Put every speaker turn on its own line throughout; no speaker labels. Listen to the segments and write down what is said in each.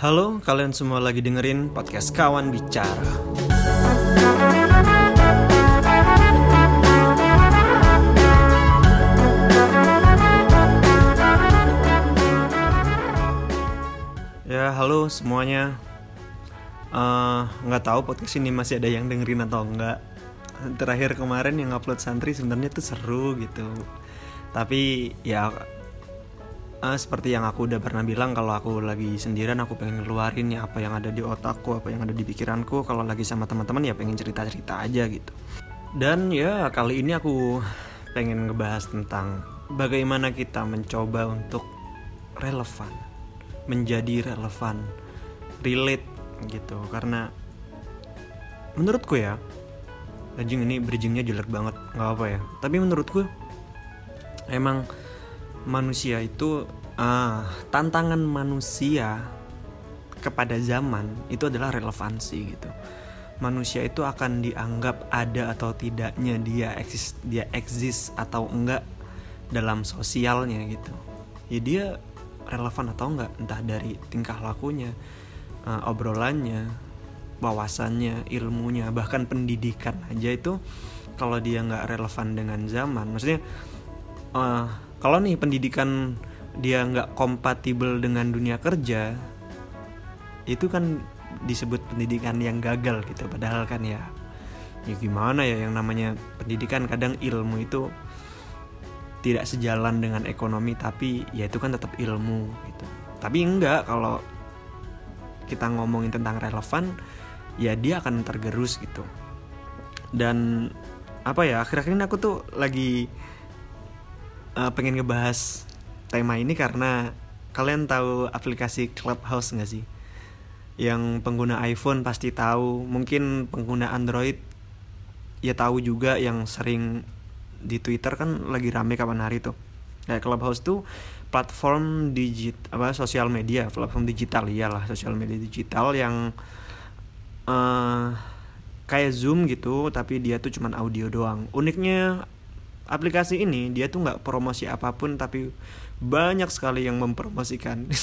Halo, kalian semua lagi dengerin podcast Kawan Bicara. Ya, halo semuanya. Eh, nggak tahu podcast ini masih ada yang dengerin atau enggak. Terakhir kemarin yang upload santri sebenarnya tuh seru gitu. Tapi ya eh, seperti yang aku udah pernah bilang kalau aku lagi sendirian aku pengen ngeluarin ya apa yang ada di otakku, apa yang ada di pikiranku. Kalau lagi sama teman-teman ya pengen cerita-cerita aja gitu. Dan ya kali ini aku pengen ngebahas tentang bagaimana kita mencoba untuk relevan, menjadi relevan, relate gitu. Karena menurutku ya, anjing ini bridgingnya jelek banget, nggak apa ya. Tapi menurutku emang manusia itu ah, tantangan manusia kepada zaman itu adalah relevansi gitu. Manusia itu akan dianggap ada atau tidaknya dia eksis dia eksis atau enggak dalam sosialnya gitu. Ya dia relevan atau enggak entah dari tingkah lakunya, eh, obrolannya, wawasannya, ilmunya, bahkan pendidikan aja itu kalau dia nggak relevan dengan zaman, maksudnya eh, kalau nih pendidikan dia nggak kompatibel dengan dunia kerja itu kan disebut pendidikan yang gagal gitu padahal kan ya ya gimana ya yang namanya pendidikan kadang ilmu itu tidak sejalan dengan ekonomi tapi ya itu kan tetap ilmu gitu. Tapi enggak kalau kita ngomongin tentang relevan ya dia akan tergerus gitu. Dan apa ya akhir-akhir ini aku tuh lagi uh, pengen ngebahas tema ini karena kalian tahu aplikasi Clubhouse nggak sih? Yang pengguna iPhone pasti tahu, mungkin pengguna Android ya tahu juga yang sering di Twitter kan lagi rame kapan hari tuh. Kayak Clubhouse tuh platform digit apa sosial media, platform digital iyalah sosial media digital yang uh, kayak Zoom gitu, tapi dia tuh cuman audio doang. Uniknya aplikasi ini dia tuh nggak promosi apa pun tapi banyak sekali yang mempromosikan.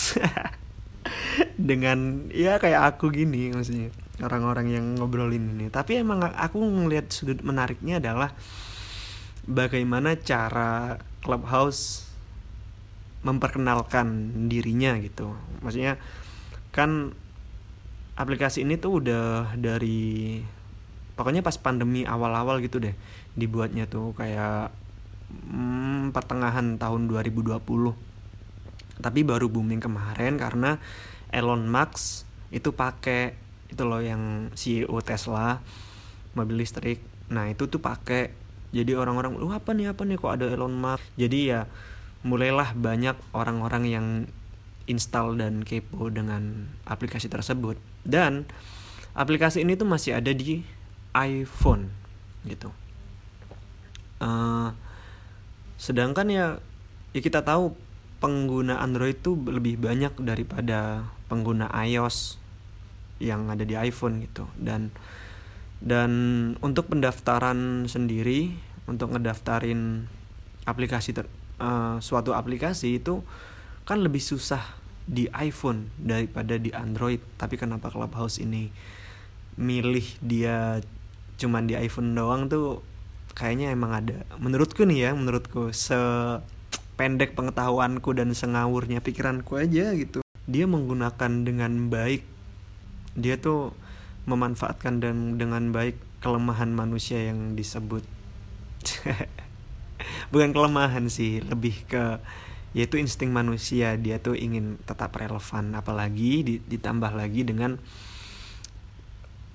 Dengan ya kayak aku gini maksudnya orang-orang yang ngobrolin ini. Tapi emang aku ngelihat sudut menariknya adalah bagaimana cara clubhouse memperkenalkan dirinya gitu. Maksudnya kan aplikasi ini tuh udah dari pokoknya pas pandemi awal-awal gitu deh dibuatnya tuh kayak hmm, pertengahan tahun 2020 tapi baru booming kemarin karena Elon Musk itu pakai itu loh yang CEO Tesla mobil listrik. Nah itu tuh pakai. Jadi orang-orang lu apa nih apa nih kok ada Elon Musk? Jadi ya mulailah banyak orang-orang yang install dan kepo dengan aplikasi tersebut. Dan aplikasi ini tuh masih ada di iPhone gitu. Uh, sedangkan ya ya kita tahu pengguna Android itu lebih banyak daripada pengguna iOS yang ada di iPhone gitu. Dan dan untuk pendaftaran sendiri untuk ngedaftarin aplikasi ter, uh, suatu aplikasi itu kan lebih susah di iPhone daripada di Android. Tapi kenapa Clubhouse ini milih dia cuman di iPhone doang tuh kayaknya emang ada. Menurutku nih ya menurutku sependek pengetahuanku dan sengawurnya pikiranku aja gitu. Dia menggunakan dengan baik. Dia tuh memanfaatkan dan dengan baik kelemahan manusia yang disebut. Bukan kelemahan sih lebih ke yaitu insting manusia. Dia tuh ingin tetap relevan apalagi ditambah lagi dengan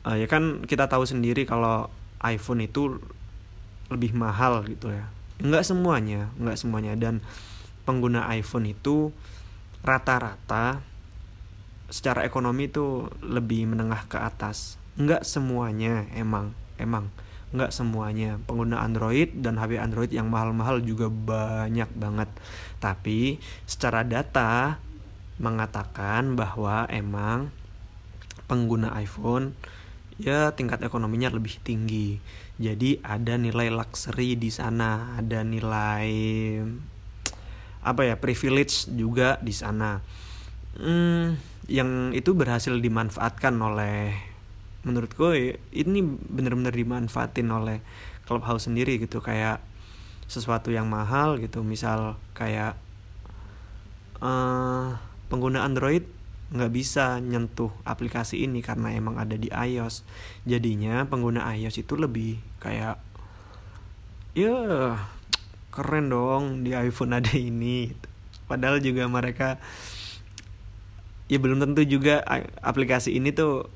uh, ya kan kita tahu sendiri kalau iPhone itu lebih mahal gitu ya. Nggak semuanya nggak semuanya. Dan pengguna iPhone itu rata-rata secara ekonomi itu lebih menengah ke atas. Nggak semuanya emang emang. Nggak semuanya. Pengguna Android dan HP Android yang mahal-mahal juga banyak banget. Tapi secara data mengatakan bahwa emang pengguna iPhone ya tingkat ekonominya lebih tinggi. Jadi ada nilai luxury di sana, ada nilai apa ya privilege juga di sana. hmm, yang itu berhasil dimanfaatkan oleh menurutku ini benar-benar dimanfaatin oleh Clubhouse sendiri gitu kayak sesuatu yang mahal gitu misal kayak uh, pengguna Android nggak bisa nyentuh aplikasi ini karena emang ada di iOS. Jadinya pengguna iOS itu lebih kayak ya keren dong di iPhone ada ini. Padahal juga mereka ya belum tentu juga aplikasi ini tuh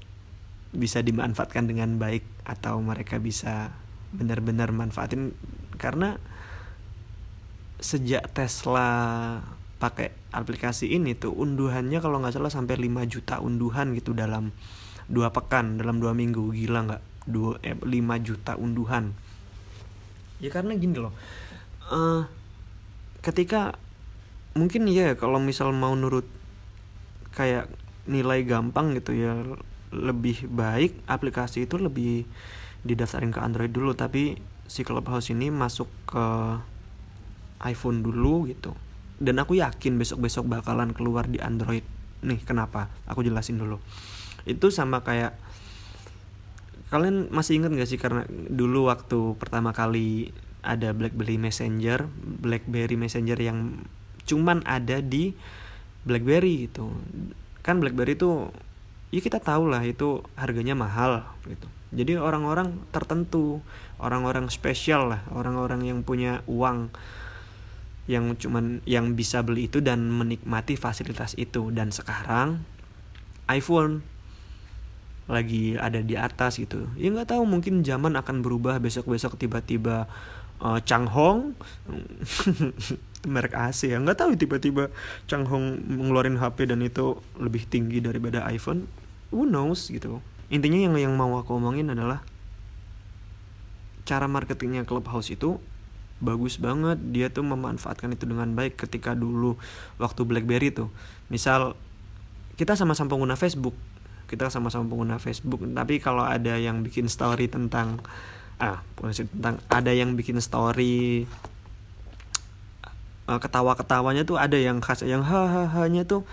bisa dimanfaatkan dengan baik atau mereka bisa benar-benar manfaatin. Karena sejak Tesla pakai aplikasi ini tuh unduhannya kalau nggak salah sampai 5 juta unduhan gitu dalam dua pekan dalam dua minggu. Gila nggak? Dua eh, 5 juta unduhan. Ya karena gini loh uh, ketika mungkin ya kalau misal mau nurut kayak nilai gampang gitu ya lebih baik aplikasi itu lebih didaftarin ke Android dulu. Tapi si Clubhouse ini masuk ke iPhone dulu gitu dan aku yakin besok-besok bakalan keluar di Android. Nih kenapa? Aku jelasin dulu. Itu sama kayak kalian masih ingat gak sih? Karena dulu waktu pertama kali ada BlackBerry Messenger BlackBerry Messenger yang cuman ada di BlackBerry gitu. Kan BlackBerry itu ya kita tahu lah itu harganya mahal gitu. Jadi orang-orang tertentu orang-orang spesial lah orang-orang yang punya uang yang cuman yang bisa beli itu dan menikmati fasilitas itu. Dan sekarang iPhone lagi ada di atas gitu. Ya nggak tahu mungkin zaman akan berubah. Besok besok tiba-tiba uh, Changhong merek AC ya. Nggak tahu tiba-tiba Changhong mengeluarkan HP dan itu lebih tinggi daripada iPhone. Who knows gitu. Intinya yang yang mau aku omongin adalah cara marketingnya Clubhouse itu bagus banget. Dia tuh memanfaatkan itu dengan baik ketika dulu waktu BlackBerry tuh. Misal kita sama-sama pengguna Facebook. Kita sama-sama pengguna Facebook. Tapi kalau ada yang bikin story tentang ah tentang ada yang bikin story uh, ketawa-ketawanya tuh ada yang khas yang hahaha nya tuh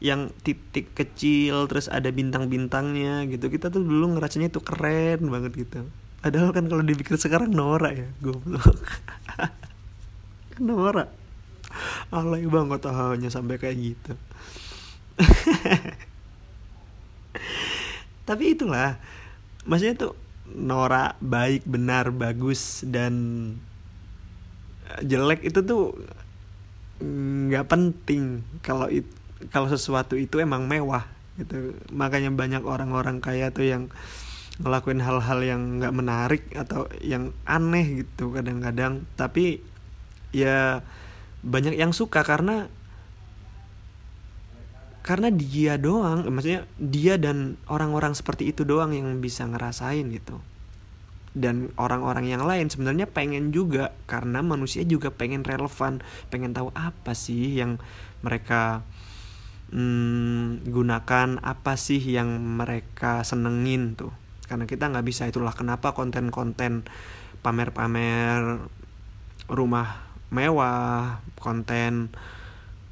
yang titik kecil terus ada bintang-bintangnya gitu. Kita tuh dulu ngerasanya itu keren banget gitu Padahal kan kalau dipikir sekarang norak ya, goblok. norak. Alay banget hanya sampai kayak gitu. Tapi itulah, maksudnya tuh norak, baik, benar, bagus dan jelek itu tuh nggak penting kalau itu kalau sesuatu itu emang mewah gitu makanya banyak orang-orang kaya tuh yang ngelakuin hal-hal yang nggak menarik atau yang aneh gitu kadang-kadang. Tapi ya banyak yang suka karena karena dia doang maksudnya dia dan orang-orang seperti itu doang yang bisa ngerasain gitu. Dan orang-orang yang lain sebenarnya pengen juga karena manusia juga pengen relevan pengen tahu apa sih yang mereka hmm, gunakan apa sih yang mereka senengin tuh karena kita nggak bisa itulah kenapa konten-konten pamer-pamer rumah mewah konten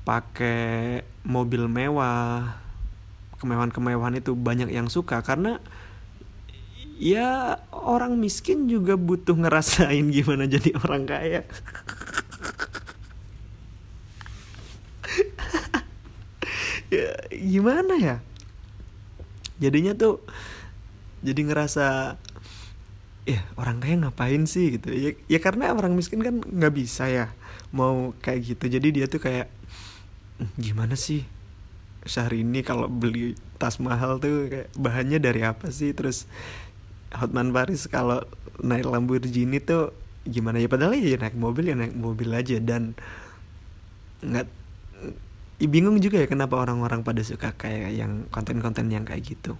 pakai mobil mewah kemewahan-kemewahan itu banyak yang suka. Karena ya orang miskin juga butuh ngerasain gimana jadi orang kaya. Ya gimana ya? Jadinya tuh jadi ngerasa ya orang kaya ngapain sih? Gitu. Ya, ya karena orang miskin kan nggak bisa ya mau kayak gitu. Jadi dia tuh kayak hmm, gimana sih sehari ini kalau beli tas mahal tuh kayak bahannya dari apa sih? Terus Hotman Paris kalau naik Lamborghini tuh gimana ya? Padahal ya naik mobil ya naik mobil aja. Dan nggak bingung juga ya kenapa orang-orang pada suka kayak yang konten-konten yang kayak gitu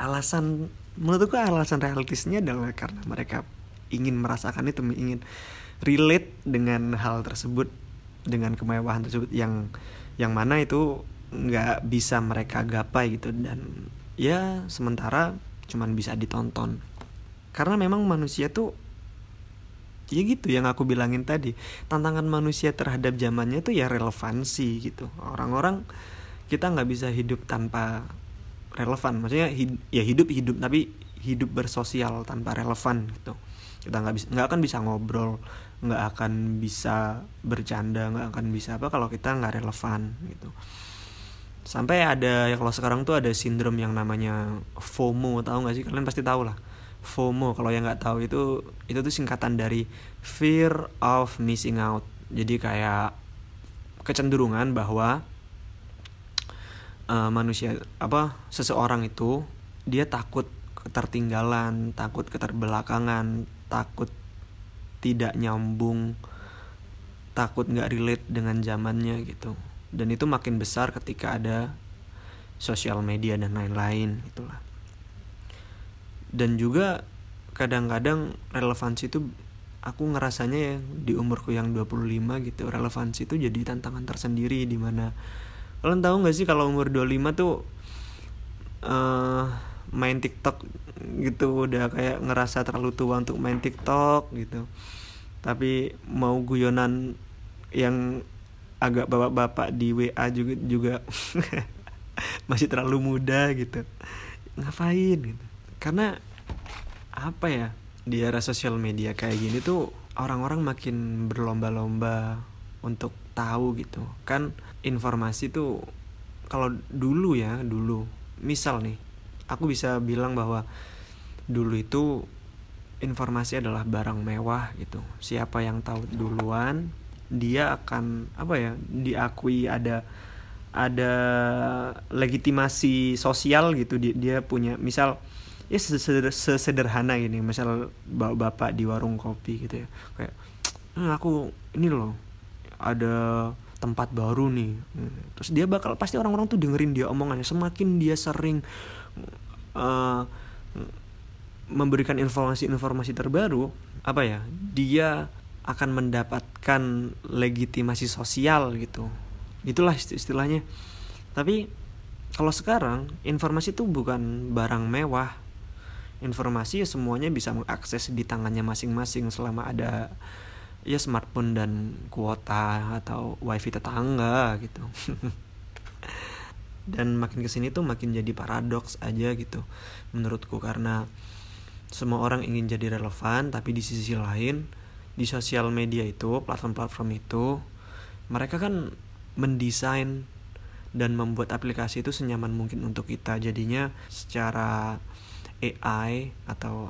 alasan menurutku alasan realistisnya adalah karena mereka ingin merasakan itu ingin relate dengan hal tersebut dengan kemewahan tersebut yang yang mana itu nggak bisa mereka gapai gitu. Dan ya sementara cuman bisa ditonton. Karena memang manusia tuh ya gitu yang aku bilangin tadi tantangan manusia terhadap zamannya tuh ya relevansi gitu. Orang-orang kita nggak bisa hidup tanpa relevan. Maksudnya hid ya hidup hidup tapi hidup bersosial tanpa relevan gitu. Kita nggak bisa nggak akan bisa ngobrol nggak akan bisa bercanda nggak akan bisa apa kalau kita nggak relevan gitu. Sampai ada ya kalau sekarang tuh ada sindrom yang namanya FOMO tahu nggak sih? Kalian pasti tahu lah. FOMO kalau yang nggak tahu itu itu tuh singkatan dari fear of missing out. Jadi kayak kecenderungan bahwa uh, manusia apa seseorang itu dia takut ketertinggalan, takut keterbelakangan, takut tidak nyambung, takut nggak relate dengan zamannya gitu. Dan itu makin besar ketika ada sosial media dan lain-lain itulah. Dan juga kadang-kadang relevansi itu aku ngerasanya ya di umurku yang 25 gitu relevansi itu jadi tantangan tersendiri di mana kalian tahu nggak sih kalau umur 25 tuh uh, main TikTok gitu udah kayak ngerasa terlalu tua untuk main TikTok gitu. Tapi mau guyonan yang agak bapak-bapak di WA juga juga masih terlalu muda gitu. Ngapain gitu? Karena apa ya di era sosial media kayak gini tuh orang-orang makin berlomba-lomba untuk tahu gitu. Kan informasi tuh kalau dulu ya dulu. Misal nih aku bisa bilang bahwa dulu itu informasi adalah barang mewah gitu. Siapa yang tahu duluan dia akan apa ya diakui ada ada legitimasi sosial gitu. Dia, dia punya misal ya sesederhana ini. Misal bapak di warung kopi gitu ya. Kayak eh, aku ini loh ada tempat baru nih. Terus dia bakal pasti orang-orang tuh dengerin dia omongannya. Semakin dia sering uh, memberikan informasi-informasi terbaru apa ya dia akan mendapatkan legitimasi sosial gitu. Itulah istilahnya. Tapi kalau sekarang informasi itu bukan barang mewah. Informasi ya semuanya bisa mengakses di tangannya masing-masing selama ada ya smartphone dan kuota atau wifi tetangga gitu. Dan makin ke sini tuh makin jadi paradoks aja gitu menurutku. Karena semua orang ingin jadi relevan tapi di sisi lain di sosial media itu platform-platform itu mereka kan mendesain dan membuat aplikasi itu senyaman mungkin untuk kita. Jadinya secara AI atau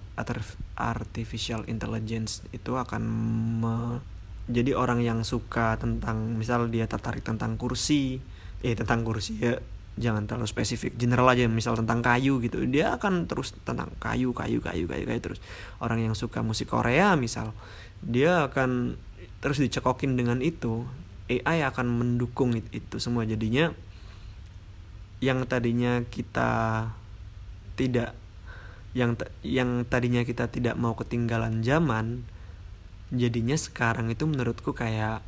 artificial intelligence itu akan me, jadi orang yang suka tentang misal dia tertarik tentang kursi eh tentang kursi ya jangan terlalu spesifik general aja misal tentang kayu gitu dia akan terus tentang kayu kayu kayu kayu kayu terus. Orang yang suka musik Korea misal dia akan terus dicekokin dengan itu AI akan mendukung itu, semua. Jadinya yang tadinya kita tidak yang yang tadinya kita tidak mau ketinggalan zaman jadinya sekarang itu menurutku kayak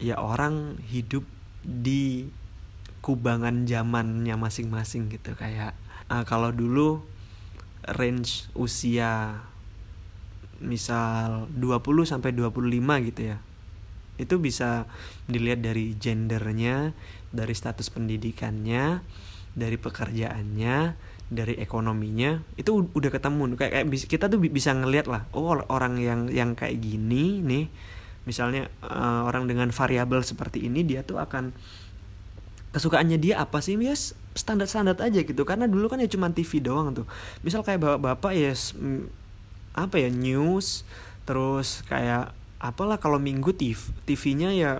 ya orang hidup di kubangan zamannya masing-masing gitu kayak uh, kalau dulu range usia misal 20 sampai 25 gitu ya. Itu bisa dilihat dari gendernya, dari status pendidikannya, dari pekerjaannya, dari ekonominya. Itu udah ketemu. Kayak, kayak kita tuh bisa ngelihat lah, oh orang yang yang kayak gini nih misalnya uh, orang dengan variabel seperti ini dia tuh akan kesukaannya dia apa sih? Ya standar-standar aja gitu. Karena dulu kan ya cuma TV doang tuh. Misal kayak bapak-bapak ya apa ya news terus kayak apalah kalau minggu TV TV-nya ya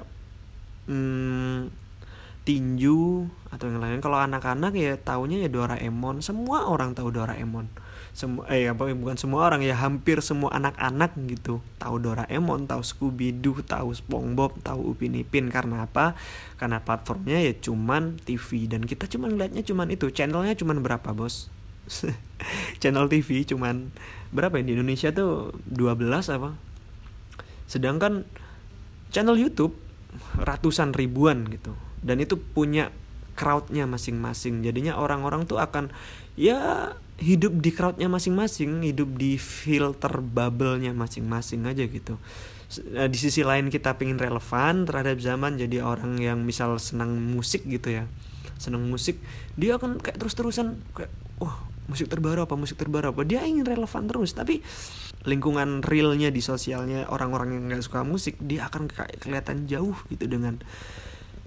hmm, tinju atau yang lain. Kalau anak-anak ya taunya ya Doraemon. Semua orang tahu Doraemon. Semua eh apa bukan semua orang ya hampir semua anak-anak gitu tahu Doraemon tahu Scooby Doo tahu SpongeBob tahu Upin Ipin. Karena apa? Karena platformnya ya cuman TV dan kita cuman lihatnya cuman itu. Channelnya cuman berapa bos? Channel TV cuman berapa ya di Indonesia tuh 12 apa? Sedangkan channel YouTube ratusan ribuan gitu dan itu punya crowdnya masing-masing. Jadinya orang-orang tuh akan ya hidup di crowdnya masing-masing hidup di filter bubble-nya masing-masing aja gitu. Eh, di sisi lain kita pengen relevan terhadap zaman jadi orang yang misal senang musik gitu ya seneng musik dia akan kayak terus-terusan kayak wah musik terbaru apa musik terbaru apa? Dia ingin relevan terus tapi lingkungan realnya di sosialnya orang-orang yang nggak suka musik dia akan kayak kelihatan jauh gitu dengan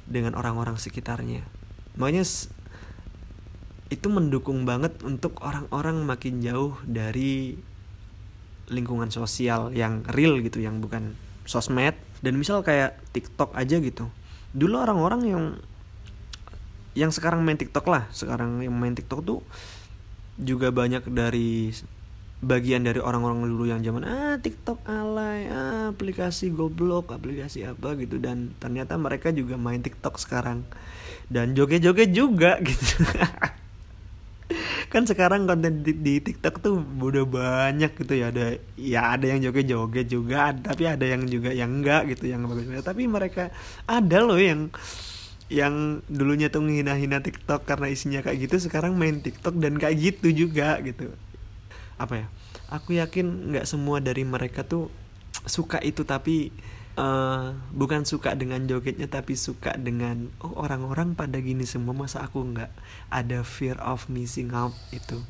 dengan orang-orang sekitarnya. Makanya itu mendukung banget untuk orang-orang makin jauh dari lingkungan sosial yang real gitu yang bukan sosmed. Dan misal kayak TikTok aja gitu. Dulu orang-orang yang yang sekarang main TikTok lah. Sekarang yang main TikTok tuh juga banyak dari bagian dari orang-orang dulu yang zaman ah TikTok alay ah aplikasi goblok aplikasi apa gitu. Dan ternyata mereka juga main TikTok sekarang. Dan joget-joget juga gitu. Kan sekarang konten di, di TikTok tuh udah banyak gitu ya. Ada ya ada yang joget-joget juga tapi ada yang juga yang enggak gitu yang bagus tapi mereka ada loh yang yang dulunya tuh menghina-hina TikTok karena isinya kayak gitu sekarang main TikTok dan kayak gitu juga gitu apa ya aku yakin nggak semua dari mereka tuh suka itu tapi uh, bukan suka dengan jogetnya tapi suka dengan oh orang-orang pada gini semua masa aku nggak ada fear of missing out? Itu.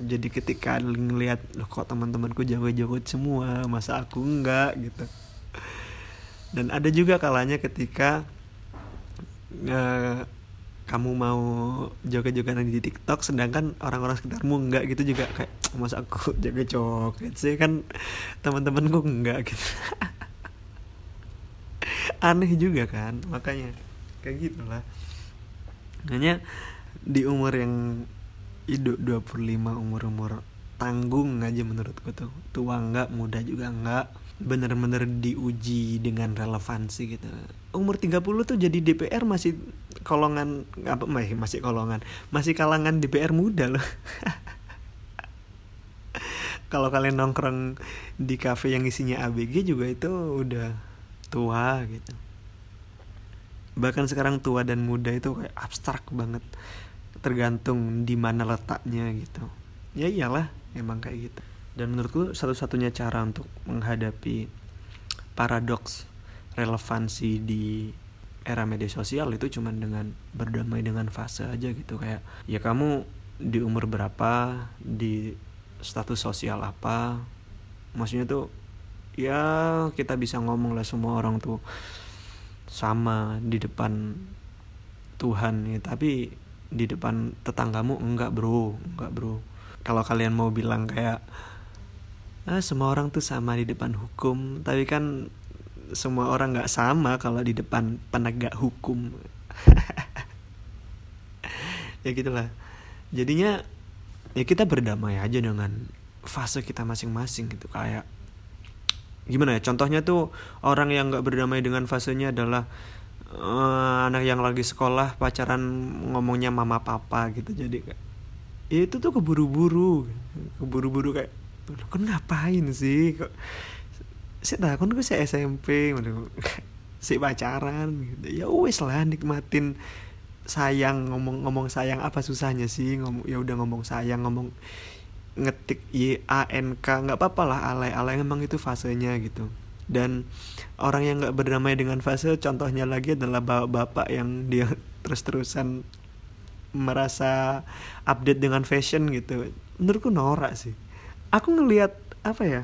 Jadi ketika ngelihat loh kok teman-temanku joget-joget semua masa aku enggak gitu. Dan ada juga kalanya ketika uh, kamu mau joget-jogetan di TikTok sedangkan orang-orang sekitarmu enggak gitu juga. Kayak masa aku joget-joget sih? Kan teman-temanku enggak gitu. Aneh juga kan? Makanya kayak gitulah. Hanya di umur yang hidup 25 umur-umur tanggung aja menurutku tuh. Tua enggak muda juga enggak. Bener-bener diuji dengan relevansi gitu umur 30 tuh jadi DPR masih kolongan apa masih kolongan masih kalangan DPR muda loh. Kalau kalian nongkrong di cafe yang isinya ABG juga itu udah tua gitu. Bahkan sekarang tua dan muda itu kayak abstrak banget. Tergantung di mana letaknya gitu. Ya iyalah emang kayak gitu. Dan menurutku satu-satunya cara untuk menghadapi paradoks relevansi di era media sosial itu cuman dengan berdamai dengan fase aja gitu. Kayak ya kamu di umur berapa di status sosial apa maksudnya tuh ya kita bisa ngomong lah semua orang tuh sama di depan Tuhan ya. Tapi di depan tetanggamu enggak bro enggak bro. Kalau kalian mau bilang kayak ah, semua orang tuh sama di depan hukum tapi kan semua orang nggak sama kalau di depan penegak hukum. Ya gitulah. Jadinya ya kita berdamai aja dengan fase kita masing-masing gitu. Kayak gimana ya contohnya tuh orang yang nggak berdamai dengan fasenya adalah uh, anak yang lagi sekolah pacaran ngomongnya mama papa gitu. Jadi ya itu tuh keburu-buru. Keburu-buru kayak ngapain sih tahu kan gue saya SMP si pacaran gitu. Ya wes lah nikmatin sayang ngomong ngomong sayang. Apa susahnya sih ngomong ya udah ngomong sayang ngomong ngetik Y A N K. Nggak apa-apa lah alay-alay. Emang itu fasenya gitu. Dan orang yang nggak berdamai dengan fase contohnya lagi adalah bapak-bapak yang dia terus-terusan merasa update dengan fashion gitu. Menurutku norak sih. Aku ngelihat apa ya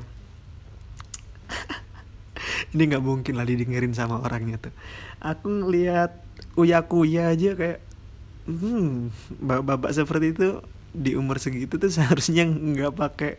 ini nggak mungkin lah didengerin sama orangnya tuh aku ngelihat uya kuya aja kayak hmm bapak-bapak seperti itu di umur segitu tuh seharusnya nggak pakai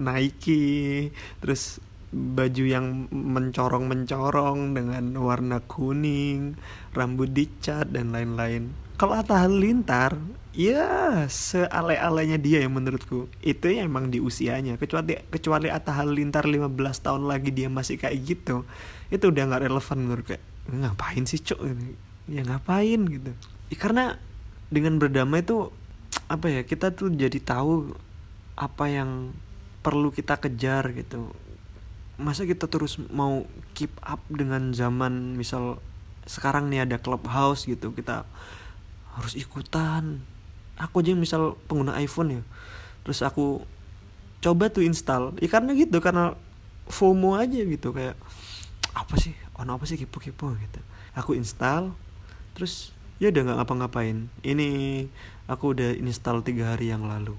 Nike terus baju yang mencorong-mencorong dengan warna kuning, rambut dicat dan lain-lain. Kalau Atta Halilintar, ya seale-alenya dia yang menurutku. Itu ya emang di usianya. Kecuali kecuali Atta Halilintar 15 tahun lagi dia masih kayak gitu. Itu udah nggak relevan menurut kayak ngapain sih cok ya ngapain gitu ya, karena dengan berdamai tuh apa ya kita tuh jadi tahu apa yang perlu kita kejar gitu masa kita terus mau keep up dengan zaman misal sekarang nih ada clubhouse gitu kita harus ikutan. Aku aja misal pengguna iPhone ya. Terus aku coba tuh install. Ya karena gitu karena FOMO aja gitu kayak apa sih? Ono apa sih? Kipu-kipu gitu. Aku install terus ya udah nggak ngapa-ngapain. Ini aku udah install tiga hari yang lalu.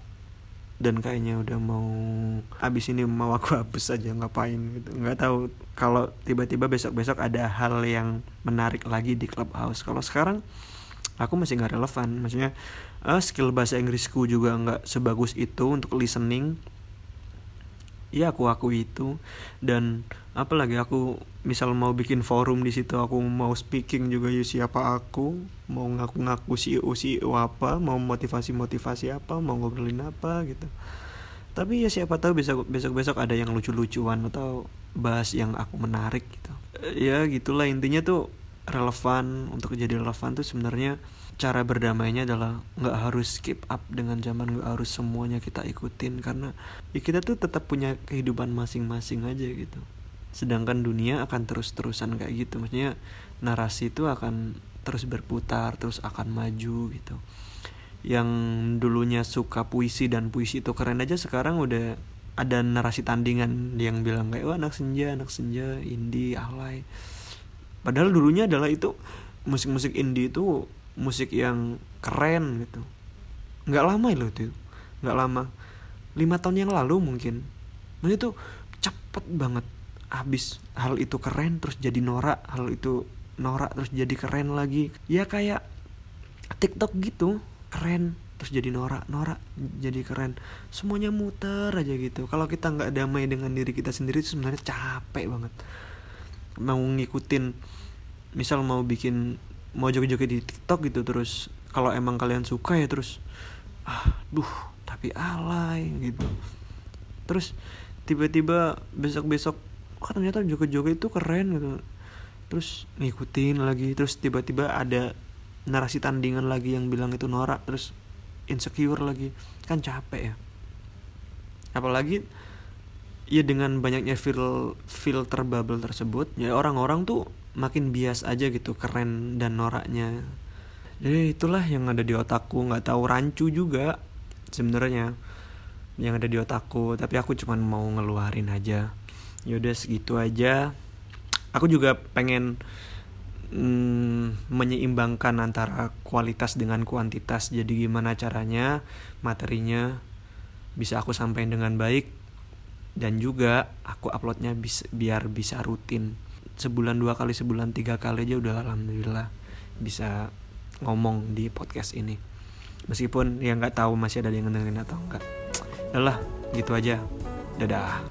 Dan kayaknya udah mau abis ini mau aku hapus aja ngapain gitu. Nggak tahu kalau tiba-tiba besok-besok ada hal yang menarik lagi di clubhouse. Kalau sekarang aku masih nggak relevan maksudnya uh, skill bahasa Inggrisku juga nggak sebagus itu untuk listening. Ya aku aku itu. Dan apalagi aku misal mau bikin forum di situ aku mau speaking juga ya siapa aku? Mau ngaku-ngaku CEO CEO apa mau motivasi motivasi apa mau ngobrolin apa gitu. Tapi ya siapa tahu besok besok besok ada yang lucu-lucuan atau bahas yang aku menarik gitu. Ya gitulah intinya tuh relevan untuk jadi relevan tuh sebenarnya cara berdamainya adalah nggak harus skip up dengan zaman nggak harus semuanya kita ikutin karena ya kita tuh tetap punya kehidupan masing-masing aja gitu. Sedangkan dunia akan terus-terusan kayak gitu maksudnya narasi itu akan terus berputar terus akan maju gitu. Yang dulunya suka puisi dan puisi itu keren aja sekarang udah ada narasi tandingan yang bilang kayak wah anak senja anak senja indie alay padahal dulunya adalah itu musik-musik indie itu musik yang keren gitu. Nggak lama loh itu nggak lama. Lima tahun yang lalu mungkin. Nah itu cepet banget habis hal itu keren terus jadi norak hal itu norak terus jadi keren lagi. Ya kayak TikTok gitu keren terus jadi norak norak jadi keren. Semuanya muter aja gitu. Kalau kita nggak damai dengan diri kita sendiri itu sebenarnya capek banget mau ngikutin misal mau bikin mau joget-joget di TikTok gitu terus kalau emang kalian suka ya terus ah duh tapi alay gitu. Terus tiba-tiba besok-besok oh, ternyata joget-joget itu keren gitu. Terus ngikutin lagi terus tiba-tiba ada narasi tandingan lagi yang bilang itu norak terus insecure lagi. Kan capek ya. Apalagi ya dengan banyaknya fil filter bubble tersebut ya orang-orang tuh makin bias aja gitu keren dan noraknya. Jadi itulah yang ada di otakku nggak tahu rancu juga sebenarnya yang ada di otakku tapi aku cuman mau ngeluarin aja. Yaudah segitu aja. Aku juga pengen mm, menyeimbangkan antara kualitas dengan kuantitas. Jadi gimana caranya materinya bisa aku sampaikan dengan baik dan juga aku uploadnya bis, biar bisa rutin. Sebulan dua kali sebulan tiga kali aja udah alhamdulillah bisa ngomong di podcast ini. Meskipun ya nggak tahu masih ada yang dengerin atau enggak lah gitu aja. Dadah